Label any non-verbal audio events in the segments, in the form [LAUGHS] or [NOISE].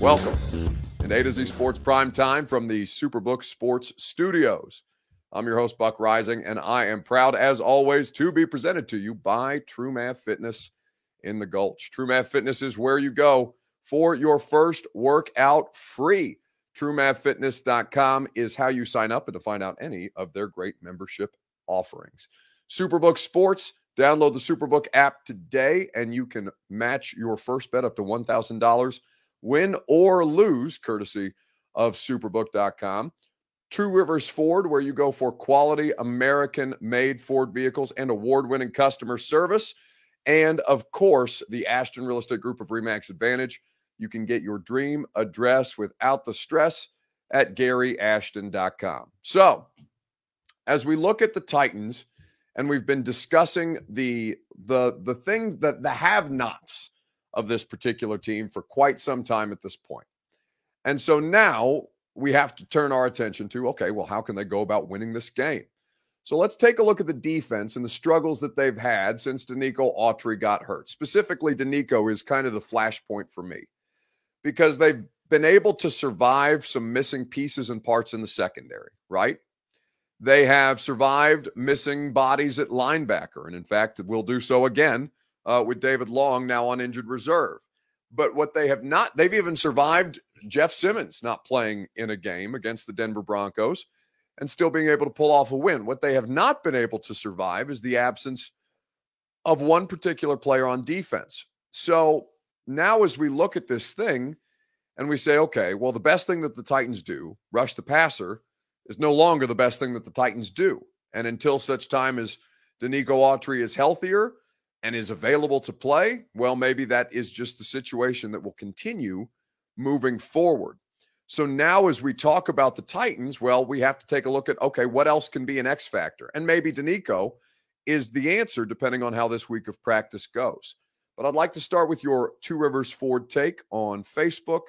Welcome in A to Z Sports Prime Time from the Superbook Sports Studios. I'm your host, Buck Reising, and I am proud, as always, to be presented to you by True Math Fitness in the Gulch. True Math Fitness is where you go for your first workout free. TrueMathFitness.com is how you sign up and to find out any of their great membership offerings. Superbook Sports, download the Superbook app today and you can match your first bet up to $1,000, win or lose, courtesy of Superbook.com. Two Rivers Ford, where you go for quality American made Ford vehicles and award winning customer service. And of course, the Ashton Real Estate Group of Remax Advantage. You can get your dream address without the stress at GaryAshton.com. So, as we look at the Titans, and we've been discussing the the the things that the have-nots of this particular team for quite some time at this point. And so now we have to turn our attention to okay, well, how can they go about winning this game? So let's take a look at the defense and the struggles that they've had since Denico Autry got hurt. Specifically, Denico is kind of the flashpoint for me because they've been able to survive some missing pieces and parts in the secondary, right? They have survived missing bodies at linebacker. And in fact, will do so again uh, with David Long now on injured reserve. But what they have not, they've even survived Jeff Simmons not playing in a game against the Denver Broncos and still being able to pull off a win. What they have not been able to survive is the absence of one particular player on defense. So now, as we look at this thing and we say, okay, well, the best thing that the Titans do, rush the passer, is no longer the best thing that the Titans do. And until such time as Denico Autry is healthier and is available to play, well, maybe that is just the situation that will continue moving forward. So now, as we talk about the Titans, well, we have to take a look at okay, what else can be an X factor? And maybe Denico is the answer, depending on how this week of practice goes. But I'd like to start with your Two Rivers Ford take on Facebook,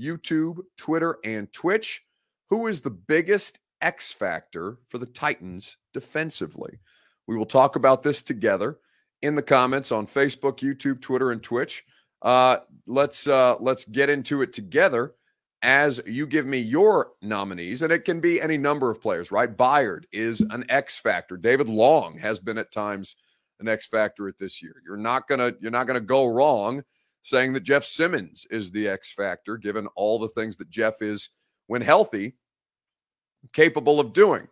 YouTube, Twitter, and Twitch. Who is the biggest X factor for the Titans defensively? We will talk about this together in the comments on Facebook, YouTube, Twitter, and Twitch. Uh, let's uh, let's get into it together as you give me your nominees, and it can be any number of players, right? Byard is an X factor. David Long has been at times an X factor at this year. You're not gonna you're not gonna go wrong saying that Jeff Simmons is the X factor, given all the things that Jeff is when healthy capable of doing.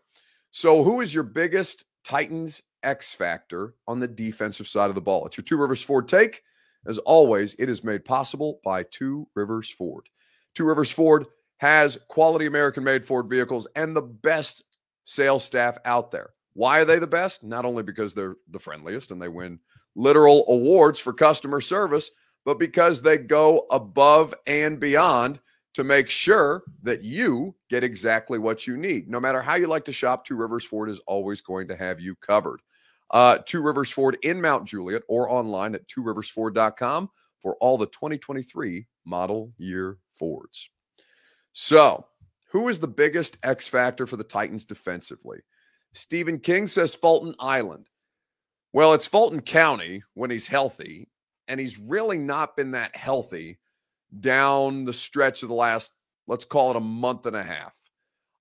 So, who is your biggest Titans X factor on the defensive side of the ball? It's your Two Rivers Ford take. As always, it is made possible by Two Rivers Ford. Two Rivers Ford has quality American made Ford vehicles and the best sales staff out there. Why are they the best? Not only because they're the friendliest and they win literal awards for customer service, but because they go above and beyond to make sure that you get exactly what you need. No matter how you like to shop, Two Rivers Ford is always going to have you covered. Uh, Two Rivers Ford in Mount Juliet or online at tworiversford.com for all the 2023 model year Fords. So, who is the biggest X factor for the Titans defensively? Stephen King says Fulton Island. Well, it's Fulton County when he's healthy, and he's really not been that healthy down the stretch of the last, let's call it a month and a half.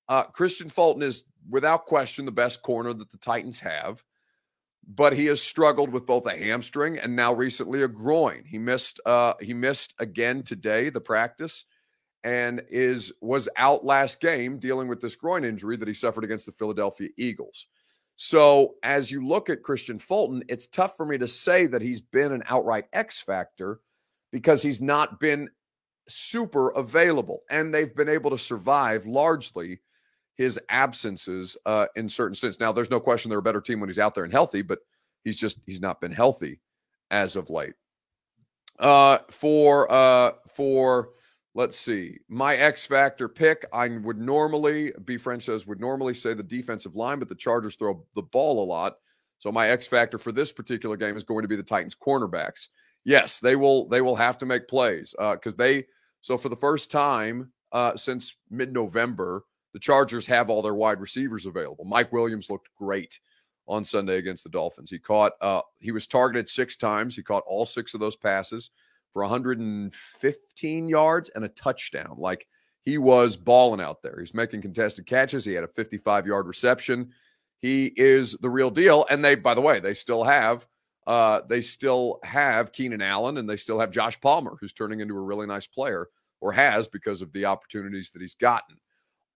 Uh, Kristian Fulton is without question the best corner that the Titans have but he has struggled with both a hamstring and now recently a groin. He missed uh he missed again today the practice and is was out last game dealing with this groin injury that he suffered against the Philadelphia Eagles. So, as you look at Kristian Fulton, it's tough for me to say that he's been an outright X factor because he's not been super available and they've been able to survive largely his absences uh, in certain stints. Now, there's no question they're a better team when he's out there and healthy, but He's just he's not been healthy as of late. Uh, for uh, for let's see, my X factor pick. I would normally, B French says, would normally say the defensive line, but the Chargers throw the ball a lot. So my X factor for this particular game is going to be the Titans cornerbacks. Yes, they will. They will have to make plays because uh, they. So for the first time uh, since mid-November, the Chargers have all their wide receivers available. Mike Williams looked great on Sunday against the Dolphins. He caught. Uh, he was targeted six times. He caught all six of those passes for 115 yards and a touchdown. Like he was balling out there. He's making contested catches. He had a 55 yard reception. He is the real deal. And they, by the way, they still have. Uh, they still have Keenan Allen and they still have Josh Palmer, who's turning into a really nice player or has because of the opportunities that he's gotten.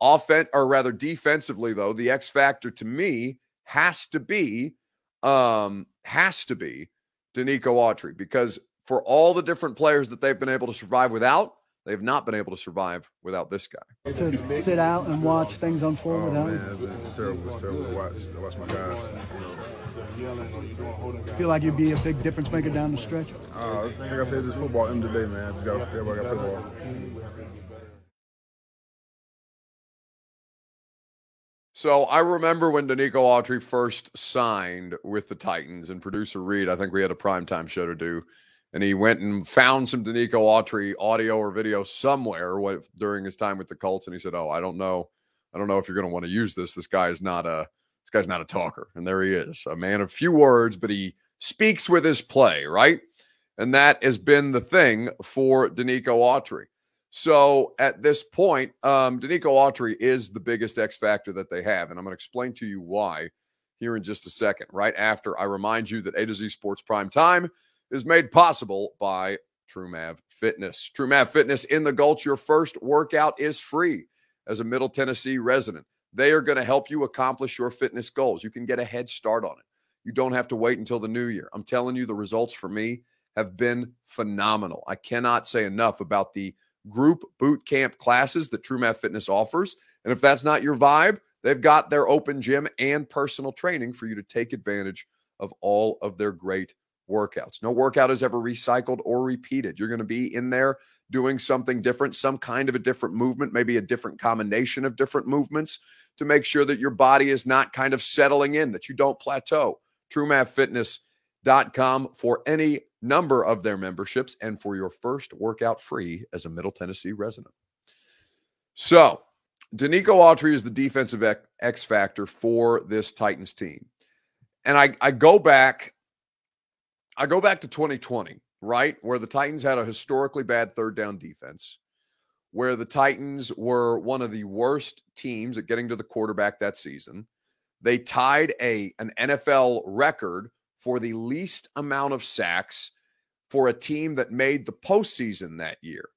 Offense, or rather defensively, though, the X factor to me has to be, um, has to be Denico Autry because for all the different players that they've been able to survive without, they've not been able to survive without this guy. To sit out and watch things unfold oh, without man, it's, it's terrible. It's terrible to watch. To watch my guys. Feel like you'd be a big difference maker down the stretch. Uh, like I said, it's football end of the day, man. Just got everybody got to play ball. So I remember when Denico Autry first signed with the Titans and producer Reed, I think we had a primetime show to do. And he went and found some Denico Autry audio or video somewhere what, during his time with the Colts. And he said, Oh, I don't know. I don't know if you're going to want to use this. This guy is not a this guy's not a talker. And there he is, a man of few words, but he speaks with his play, right? And that has been the thing for Denico Autry. So at this point, um, Denico Autry is the biggest X factor that they have. And I'm going to explain to you why here in just a second, right after I remind you that A to Z Sports Prime Time is made possible by TrueMav Fitness. TrueMav Fitness in the Gulch, your first workout is free as a Middle Tennessee resident. They are going to help you accomplish your fitness goals. You can get a head start on it. You don't have to wait until the new year. I'm telling you, the results for me have been phenomenal. I cannot say enough about the group boot camp classes that TrueMav Fitness offers. And if that's not your vibe, they've got their open gym and personal training for you to take advantage of all of their great workouts. No workout is ever recycled or repeated. You're going to be in there doing something different, some kind of a different movement, maybe a different combination of different movements to make sure that your body is not kind of settling in, that you don't plateau. TrueMavFitness.com for any number of their memberships and for your first workout free as a Middle Tennessee resident. So, Denico Autry is the defensive X factor for this Titans team. And I, I go back, I go back to 2020, right? Where the Titans had a historically bad third down defense, where the Titans were one of the worst teams at getting to the quarterback that season. They tied a an NFL record for the least amount of sacks for a team that made the postseason that year.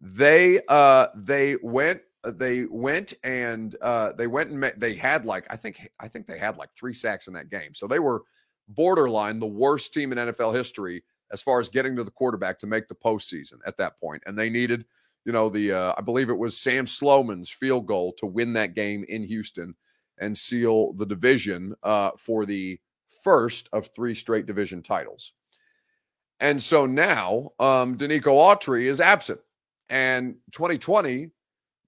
They uh they went they went and uh they went and met, they had like I think I think they had like 3 sacks in that game. So they were borderline the worst team in NFL history as far as getting to the quarterback to make the postseason at that point. And they needed, you know, the uh, I believe it was Sam Sloman's field goal to win that game in Houston and seal the division uh, for the first of three straight division titles. And so now um, Denico Autry is absent. And 2020,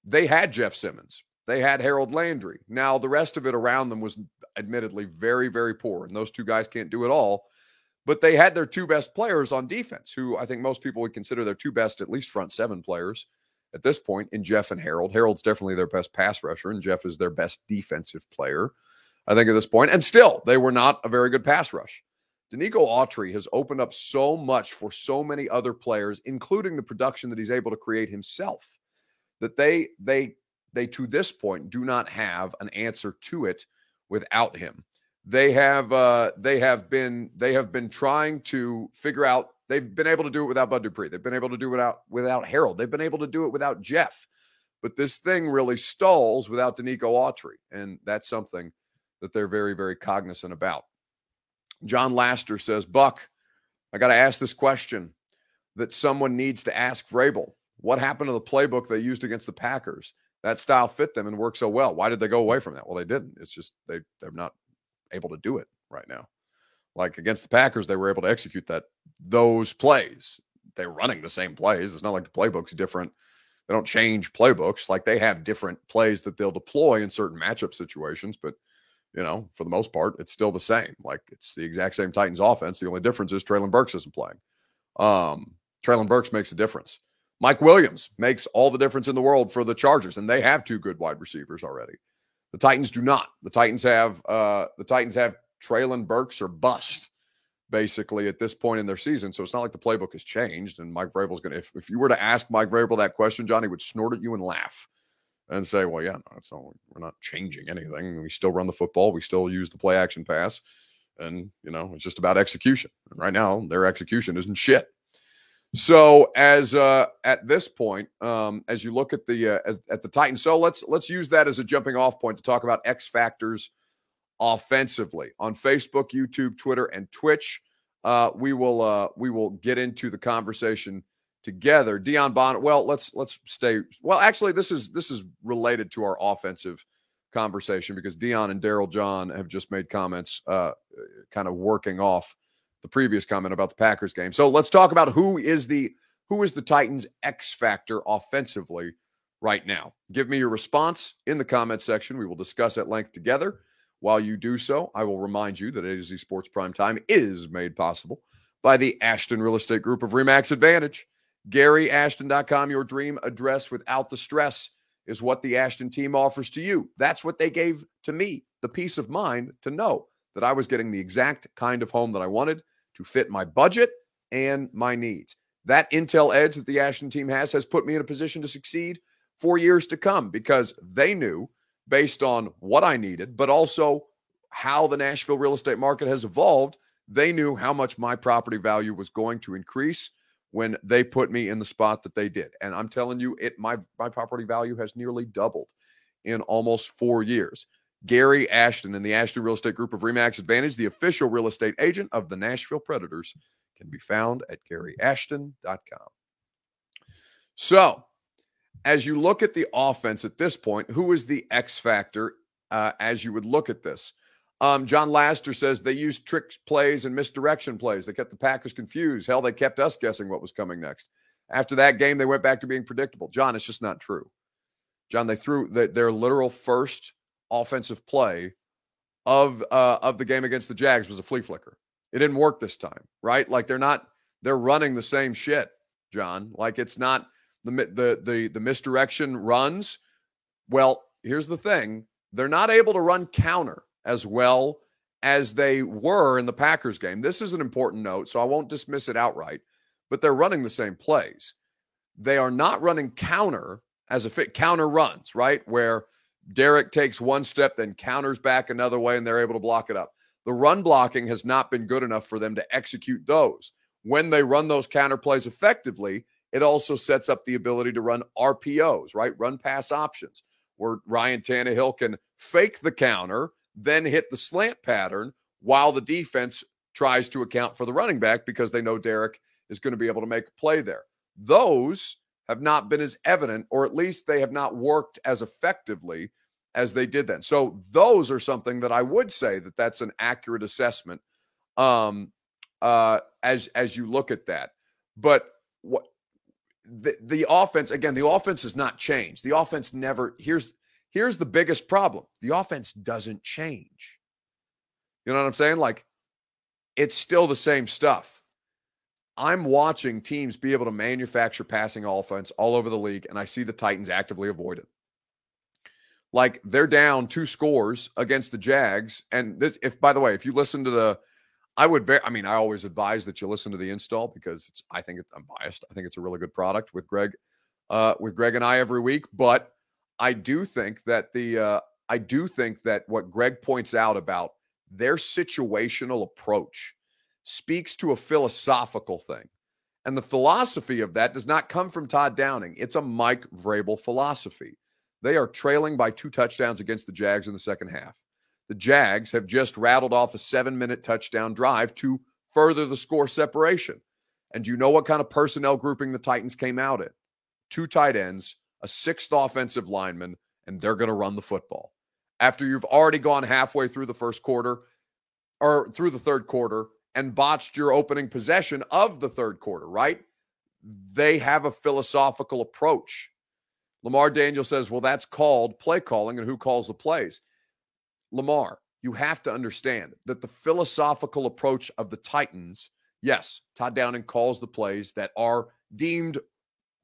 they had Jeff Simmons. They had Harold Landry. Now, the rest of it around them was admittedly very, very poor. And those two guys can't do it all. But they had their two best players on defense, who I think most people would consider their two best, at least front seven players at this point, in Jeff and Harold. Harold's definitely their best pass rusher, and Jeff is their best defensive player. I think, at this point. And still, they were not a very good pass rush. Denico Autry has opened up so much for so many other players, including the production that he's able to create himself, that they they they to this point do not have an answer to it without him. They have uh they have been they have been trying to figure out they've been able to do it without Bud Dupree. They've been able to do it without without Harold. They've been able to do it without Jeff. But this thing really stalls without Denico Autry. And that's something that they're very, very cognizant about. John Laster says, Buck, I got to ask this question that someone needs to ask Vrabel. What happened to the playbook they used against the Packers? That style fit them and worked so well. Why did they go away from that? Well, they didn't. It's just they they're not able to do it right now. Like against the Packers, they were able to execute that those plays. They're running the same plays. It's not like the playbook's different. They don't change playbooks. Like they have different plays that they'll deploy in certain matchup situations, but you know, for the most part, it's still the same. Like it's the exact same Titans offense. The only difference is Treylon Burks isn't playing. Um, Treylon Burks makes a difference. Mike Williams makes all the difference in the world for the Chargers, and they have two good wide receivers already. The Titans do not. The Titans have uh, the Titans have Treylon Burks or bust basically at this point in their season. So it's not like the playbook has changed. And Mike Vrabel's going to, if, if you were to ask Mike Vrabel that question, Johnny would snort at you and laugh and say, well, yeah, no, it's not, we're not changing anything. We still run the football. We still use the play action pass. And, you know, it's just about execution. And right now, their execution isn't shit. So as uh, at this point, um, as you look at the uh, as, at the Titans, so let's let's use that as a jumping off point to talk about X factors offensively on Facebook, YouTube, Twitter, and Twitch. Uh, we will uh, we will get into the conversation together. Dion Bonnet. Well, let's let's stay. Well, actually, this is this is related to our offensive conversation because Dion and Daryl John have just made comments, uh, kind of working off the previous comment about the Packers game. So let's talk about who is the who is the Titans X factor offensively right now. Give me your response in the comment section. We will discuss at length together. While you do so, I will remind you that A to Z Sports Prime Time is made possible by the Ashton Real Estate Group of Remax Advantage. GaryAshton.com, your dream address without the stress is what the Ashton team offers to you. That's what they gave to me the peace of mind to know that I was getting the exact kind of home that I wanted to fit my budget and my needs. That intel edge that the Ashton team has has put me in a position to succeed for years to come because they knew based on what I needed, but also how the Nashville real estate market has evolved. They knew how much my property value was going to increase when they put me in the spot that they did. And I'm telling you, it my my property value has nearly doubled in almost four years. Gary Ashton and the Ashton Real Estate Group of Remax Advantage, the official real estate agent of the Nashville Predators, can be found at garyashton.com. So, as you look at the offense at this point, who is the X factor uh, as you would look at this? Um, John Laster says they used trick plays and misdirection plays. They kept the Packers confused. Hell, they kept us guessing what was coming next. After that game, they went back to being predictable. John, it's just not true. John, they threw the, their literal first offensive play of uh, of the game against the Jags was a flea flicker. It didn't work this time, right? Like they're not they're running the same shit, John. Like it's not the the the the misdirection runs. Well, here's the thing: they're not able to run counter as well as they were in the Packers game. This is an important note, so I won't dismiss it outright. But they're running the same plays. They are not running counter as a fit counter runs, right? Where Derrick takes one step, then counters back another way, and they're able to block it up. The run blocking has not been good enough for them to execute those. When they run those counter plays effectively, it also sets up the ability to run RPOs, right? Run pass options, where Ryan Tannehill can fake the counter, then hit the slant pattern while the defense tries to account for the running back because they know Derrick is going to be able to make a play there. Those have not been as evident, or at least they have not worked as effectively as they did then. So those are something that I would say that that's an accurate assessment um, uh, as as you look at that. But what the the offense again, the offense has not changed. The offense never. Here's here's the biggest problem: the offense doesn't change. You know what I'm saying? Like it's still the same stuff. I'm watching teams be able to manufacture passing offense all over the league, and I see the Titans actively avoid it. Like they're down two scores against the Jags. And this, if by the way, if you listen to the, I would very, I mean, I always advise that you listen to the install because it's, I think it, I'm biased. I think it's a really good product with Greg, uh, with Greg and I every week. But I do think that the, uh, I do think that what Greg points out about their situational approach speaks to a philosophical thing. And the philosophy of that does not come from Todd Downing. It's a Mike Vrabel philosophy. They are trailing by two touchdowns against the Jags in the second half. The Jags have just rattled off a seven minute touchdown drive to further the score separation. And you know what kind of personnel grouping the Titans came out in? Two tight ends, a sixth offensive lineman, and they're going to run the football. After you've already gone halfway through the first quarter or through the third quarter and botched your opening possession of the third quarter, right? They have a philosophical approach. Lamar Daniel says, well, that's called play calling, and who calls the plays? Lamar, you have to understand that the philosophical approach of the Titans, yes, Todd Downing calls the plays that are deemed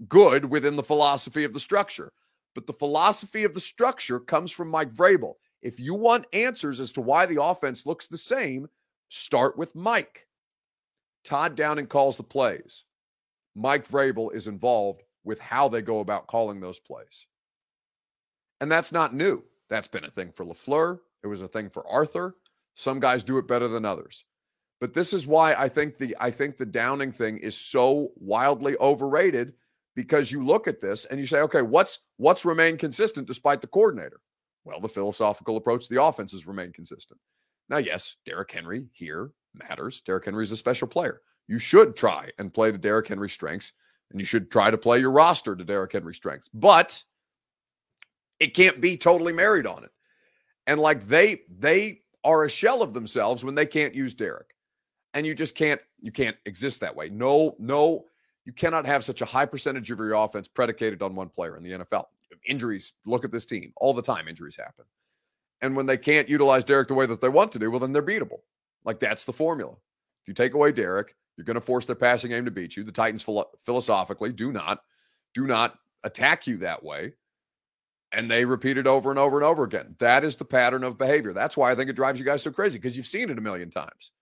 good within the philosophy of the structure. But the philosophy of the structure comes from Mike Vrabel. If you want answers as to why the offense looks the same, start with Mike. Todd Downing calls the plays. Mike Vrabel is involved with how they go about calling those plays. And that's not new. That's been a thing for LaFleur. It was a thing for Arthur. Some guys do it better than others. But this is why I think the I think the Downing thing is so wildly overrated because you look at this and you say, okay, what's what's remained consistent despite the coordinator? Well, the philosophical approach to the offense has remained consistent. Now, yes, Derrick Henry here matters. Derrick Henry is a special player. You should try and play to Derrick Henry's strengths, and you should try to play your roster to Derrick Henry's strengths. But it can't be totally married on it. And like they they are a shell of themselves when they can't use Derrick. And you just can't you can't exist that way. No, no, you cannot have such a high percentage of your offense predicated on one player in the NFL. Injuries, look at this team. All the time injuries happen. And when they can't utilize Derrick the way that they want to do, well, then they're beatable. Like that's the formula. If you take away Derrick, you're going to force their passing game to beat you. The Titans philo- philosophically do not, do not attack you that way. And they repeat it over and over and over again. That is the pattern of behavior. That's why I think it drives you guys so crazy because you've seen it a million times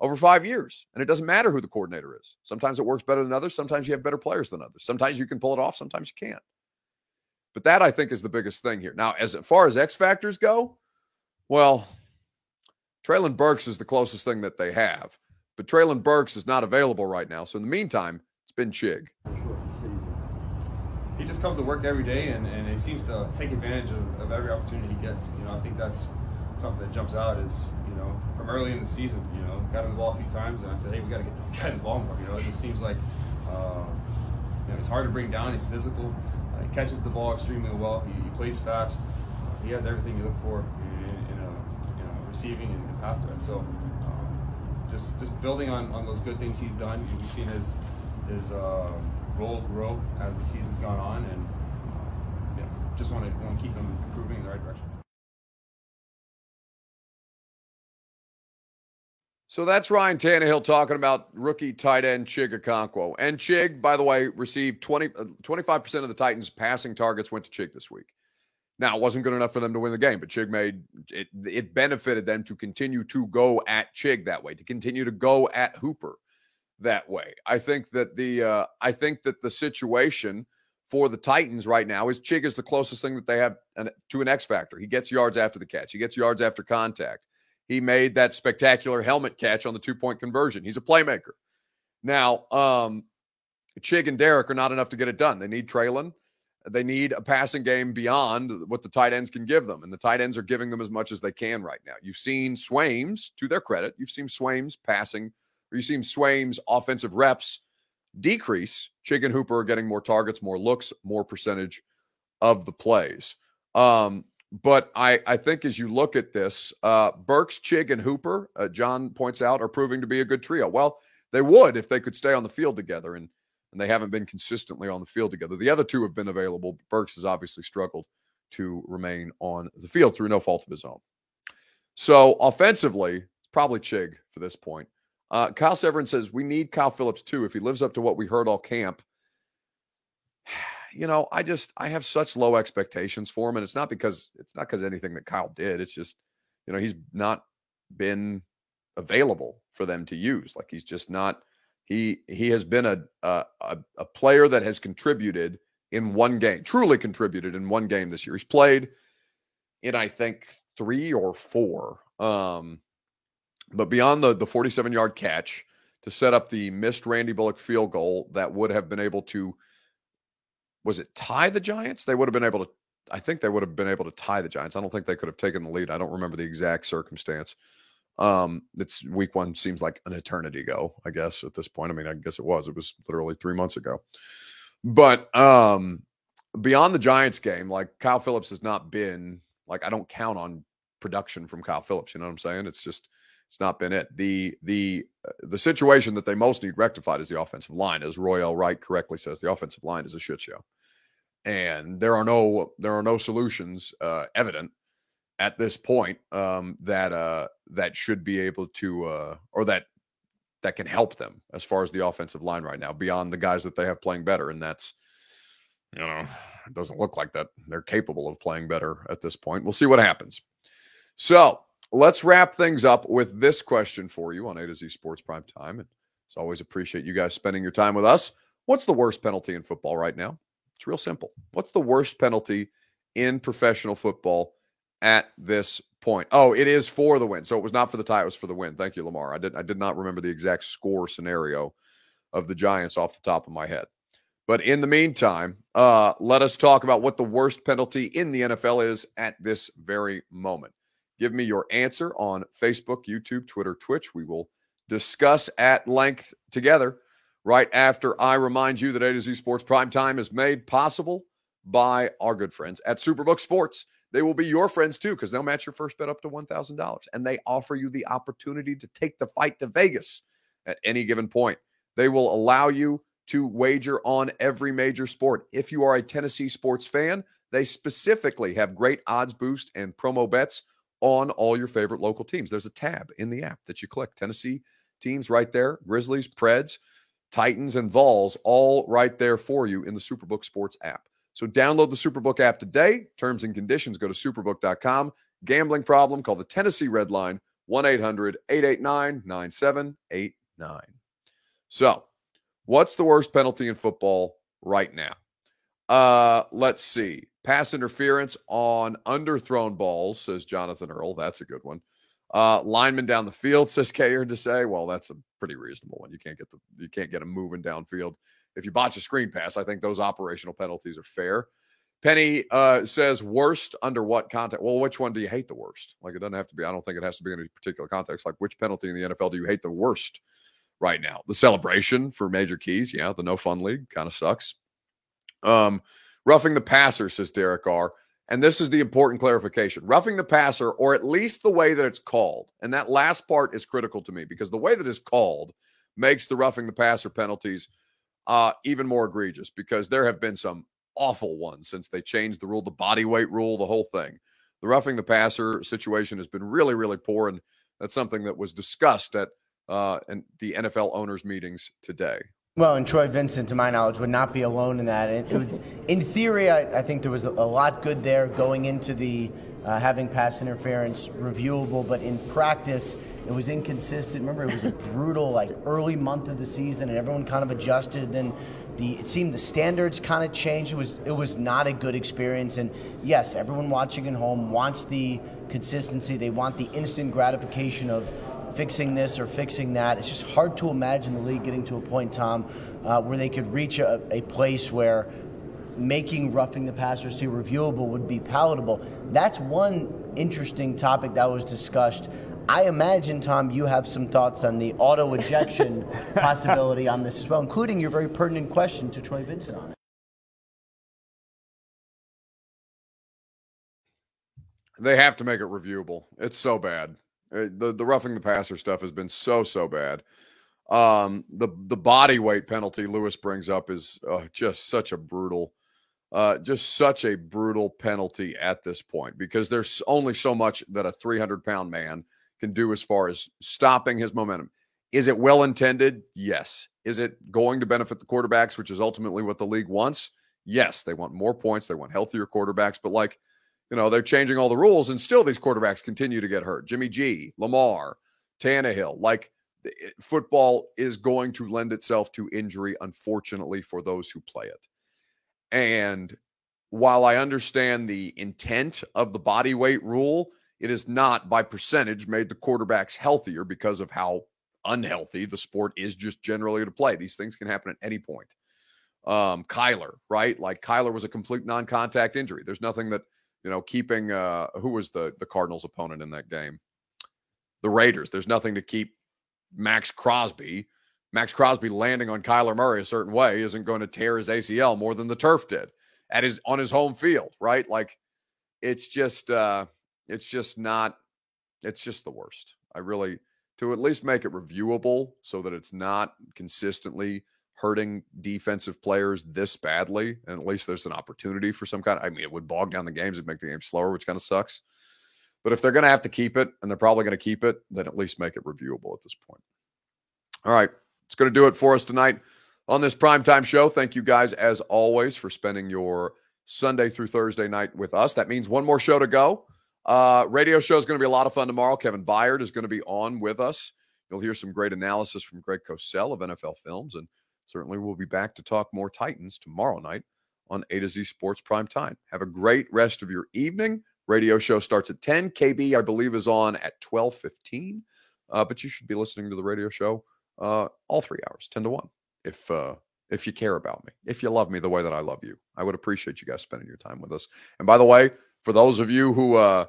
over five years. And it doesn't matter who the coordinator is. Sometimes it works better than others. Sometimes you have better players than others. Sometimes you can pull it off. Sometimes you can't. But that I think is the biggest thing here. Now, as far as X factors go, well, Treylon Burks is the closest thing that they have. But Treylon Burks is not available right now. So in the meantime, it's been Chig. He just comes to work every day and, and he seems to take advantage of, of every opportunity he gets. You know, I think that's something that jumps out is, you know, from early in the season, you know, got him the ball a few times and I said, hey, we got to get this [LAUGHS] guy the ball more. You know, it just seems like, uh, you know, he's hard to bring down. He's physical. Uh, he catches the ball extremely well. He, he plays fast. Uh, he has everything you look for in, in a, you know, receiving and, and pass threat. So um, just just building on, on those good things he's done. We've seen his his uh, role grow as the season's gone on, and uh, yeah, just want to want to keep him improving in the right direction. So that's Ryan Tannehill talking about rookie tight end Chig Okonkwo. And Chig, by the way, received 20, 25% uh, of the Titans' passing targets went to Chig this week. Now, it wasn't good enough for them to win the game, but Chig made it, it benefited them to continue to go at Chig that way, to continue to go at Hooper that way. I think that the uh, I think that the situation for the Titans right now is Chig is the closest thing that they have an, to an X factor. He gets yards after the catch. He gets yards after contact. He made that spectacular helmet catch on the two point conversion. He's a playmaker. Now, um, Chig and Derrick are not enough to get it done. They need Treylon. They need a passing game beyond what the tight ends can give them. And the tight ends are giving them as much as they can right now. You've seen Swaim's, to their credit, you've seen Swaim's passing, or you've seen Swaim's offensive reps decrease. Chig and Hooper are getting more targets, more looks, more percentage of the plays. Um, but I, I think as you look at this, uh, Burks, Chig, and Hooper, uh, John points out, are proving to be a good trio. Well, they would if they could stay on the field together, and and they haven't been consistently on the field together. The other two have been available. Burks has obviously struggled to remain on the field through no fault of his own. So offensively, it's probably Chig for this point. Uh, Kyle Severin says we need Kyle Phillips too. If he lives up to what we heard all camp, [SIGHS] you know, I just I have such low expectations for him, and it's not because it's not because anything that Kyle did. It's just, you know, he's not been available for them to use. Like he's just not. He he has been a a, a player that has contributed in one game, truly contributed in one game this year. He's played in I think three or four. Um, but beyond the the 47 yard catch to set up the missed Randy Bullock field goal that would have been able to was it tie the Giants? They would have been able to. I think they would have been able to tie the Giants. I don't think they could have taken the lead. I don't remember the exact circumstance. Um, it's week one seems like an eternity ago, I guess, at this point. I mean, I guess it was. It was literally three months ago. But um beyond the Giants game, like Kyle Phillips has not been like I don't count on production from Kyle Phillips. You know what I'm saying? It's just It's not been it. The the uh, the situation that they most need rectified is the offensive line, as Roy L. Wright correctly says. The offensive line is a shit show, and there are no there are no solutions uh, evident at this point um, that uh, that should be able to uh, or that that can help them as far as the offensive line right now, beyond the guys that they have playing better, and that's you know it doesn't look like that they're capable of playing better at this point. We'll see what happens. So let's wrap things up with this question for you on A to Z Sports Prime Time. And as always, appreciate you guys spending your time with us. What's the worst penalty in football right now? It's real simple. What's the worst penalty in professional football at this point? Oh, it is for the win. So it was not for the tie, it was for the win. Thank you, Lamar. I did I did not remember the exact score scenario of the Giants off the top of my head. But in the meantime, uh, let us talk about what the worst penalty in the NFL is at this very moment. Give me your answer on Facebook, YouTube, Twitter, Twitch. We will discuss at length together right after I remind you that A to Z Sports Prime Time is made possible by our good friends at Superbook Sports. They will be your friends too because they'll match your first bet up to $1,000 and they offer you the opportunity to take the fight to Vegas at any given point. They will allow you to wager on every major sport. If you are a Tennessee sports fan, they specifically have great odds boost and promo bets on all your favorite local teams. There's a tab in the app that you click. Tennessee teams right there, Grizzlies, Preds, Titans, and Vols, all right there for you in the Superbook Sports app. So download the Superbook app today. Terms and conditions go to superbook.com. Gambling problem, call the Tennessee Red Line 1 800 889 9789. So, what's the worst penalty in football right now? Uh, let's see. Pass interference on underthrown balls, says Jonathan Earl. That's a good one. Uh, lineman down the field, says Kayer to say. Well, that's a pretty reasonable one. You can't get the you can't get him moving downfield. If you botch a screen pass, I think those operational penalties are fair. Penny uh, says worst under what context? Well, which one do you hate the worst? Like it doesn't have to be. I don't think it has to be in a particular context. Like which penalty in the NFL do you hate the worst right now? The celebration for major keys, yeah. The no fun league kind of sucks. Um, roughing the passer, says Derek R. And this is the important clarification roughing the passer, or at least the way that it's called. And that last part is critical to me because the way that it's called makes the roughing the passer penalties uh, even more egregious because there have been some awful ones since they changed the rule, the body weight rule, the whole thing. The roughing the passer situation has been really, really poor. And that's something that was discussed at uh, and the NFL owners' meetings today. Well, and Troy Vincent, to my knowledge, would not be alone in that. It, it was, in theory, I, I, think there was a, lot good there going into the uh, having pass interference reviewable, but in practice, it was inconsistent. Remember, it was a brutal, like early month of the season, and everyone kind of adjusted. Then the it seemed the standards kind of changed. It was it was not a good experience. And yes, everyone watching at home wants the consistency. They want the instant gratification of fixing this or fixing that. It's just hard to imagine the league getting to a point, Tom, uh, where they could reach a, a place where making roughing the passers to reviewable would be palatable. That's one interesting topic that was discussed. I imagine, Tom, you have some thoughts on the auto ejection [LAUGHS] possibility on this as well, including your very pertinent question to Troy Vincent on it. They have to make it reviewable. It's so bad. Uh, the the roughing the passer stuff has been so so bad. Um, the the body weight penalty Lewis brings up is uh, just such a brutal, uh, just such a brutal penalty at this point because there's only so much that a 300 pound man can do as far as stopping his momentum. Is it well intended? Yes. Is it going to benefit the quarterbacks, which is ultimately what the league wants? Yes. They want more points. They want healthier quarterbacks, but like you know, they're changing all the rules, and still these quarterbacks continue to get hurt. Jimmy G, Lamar, Tannehill. Like football is going to lend itself to injury, unfortunately, for those who play it. And while I understand the intent of the body weight rule, it is not by percentage made the quarterbacks healthier because of how unhealthy the sport is just generally to play. These things can happen at any point. Um, Kyler, right? Like Kyler was a complete non-contact injury. There's nothing that you know, keeping uh who was the the Cardinals opponent in that game? The Raiders. There's nothing to keep Maxx Crosby. Maxx Crosby landing on Kyler Murray a certain way isn't going to tear his ACL more than the turf did at his on his home field, right? Like it's just uh it's just not it's just the worst. I really to at least make it reviewable so that it's not consistently hurting defensive players this badly. And at least there's an opportunity for some kind of, I mean, it would bog down the games, it'd make the game slower, which kind of sucks. But if they're going to have to keep it, and they're probably going to keep it, then at least make it reviewable at this point. All right. It's going to do it for us tonight on this primetime show. Thank you guys, as always, for spending your Sunday through Thursday night with us. That means one more show to go. Uh, radio show is going to be a lot of fun tomorrow. Kevin Byard is going to be on with us. You'll hear some great analysis from Greg Cosell of NFL Films, and certainly we'll be back to talk more Titans tomorrow night on A to Z Sports Prime Time. Have a great rest of your evening. Radio show starts at 10. KB, I believe, is on at 12:15. Uh, but you should be listening to the radio show uh, all three hours, 10 to 1. If uh, if you care about me, if you love me the way that I love you, I would appreciate you guys spending your time with us. And by the way, for those of you who uh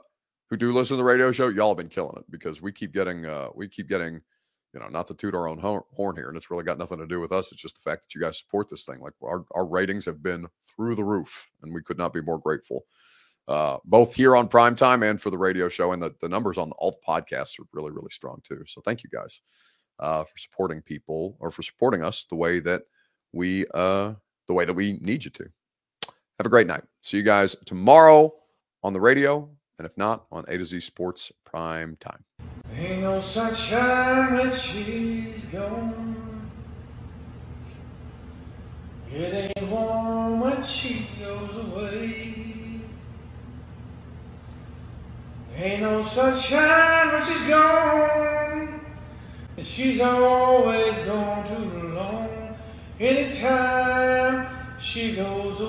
who do listen to the radio show, y'all have been killing it because we keep getting uh we keep getting you know, not to toot our own horn here, and it's really got nothing to do with us. It's just the fact that you guys support this thing. Like our, our ratings have been through the roof, and we could not be more grateful. Uh, both here on prime time and for the radio show, and the, the numbers on all the podcasts are really, really strong too. So thank you guys uh, for supporting people or for supporting us the way that we uh, the way that we need you to. Have a great night. See you guys tomorrow on the radio, and if not, on A to Z Sports Prime Time. Ain't no sunshine when she's gone. It ain't warm when she goes away. Ain't no sunshine when she's gone. And she's always gone too long. Anytime she goes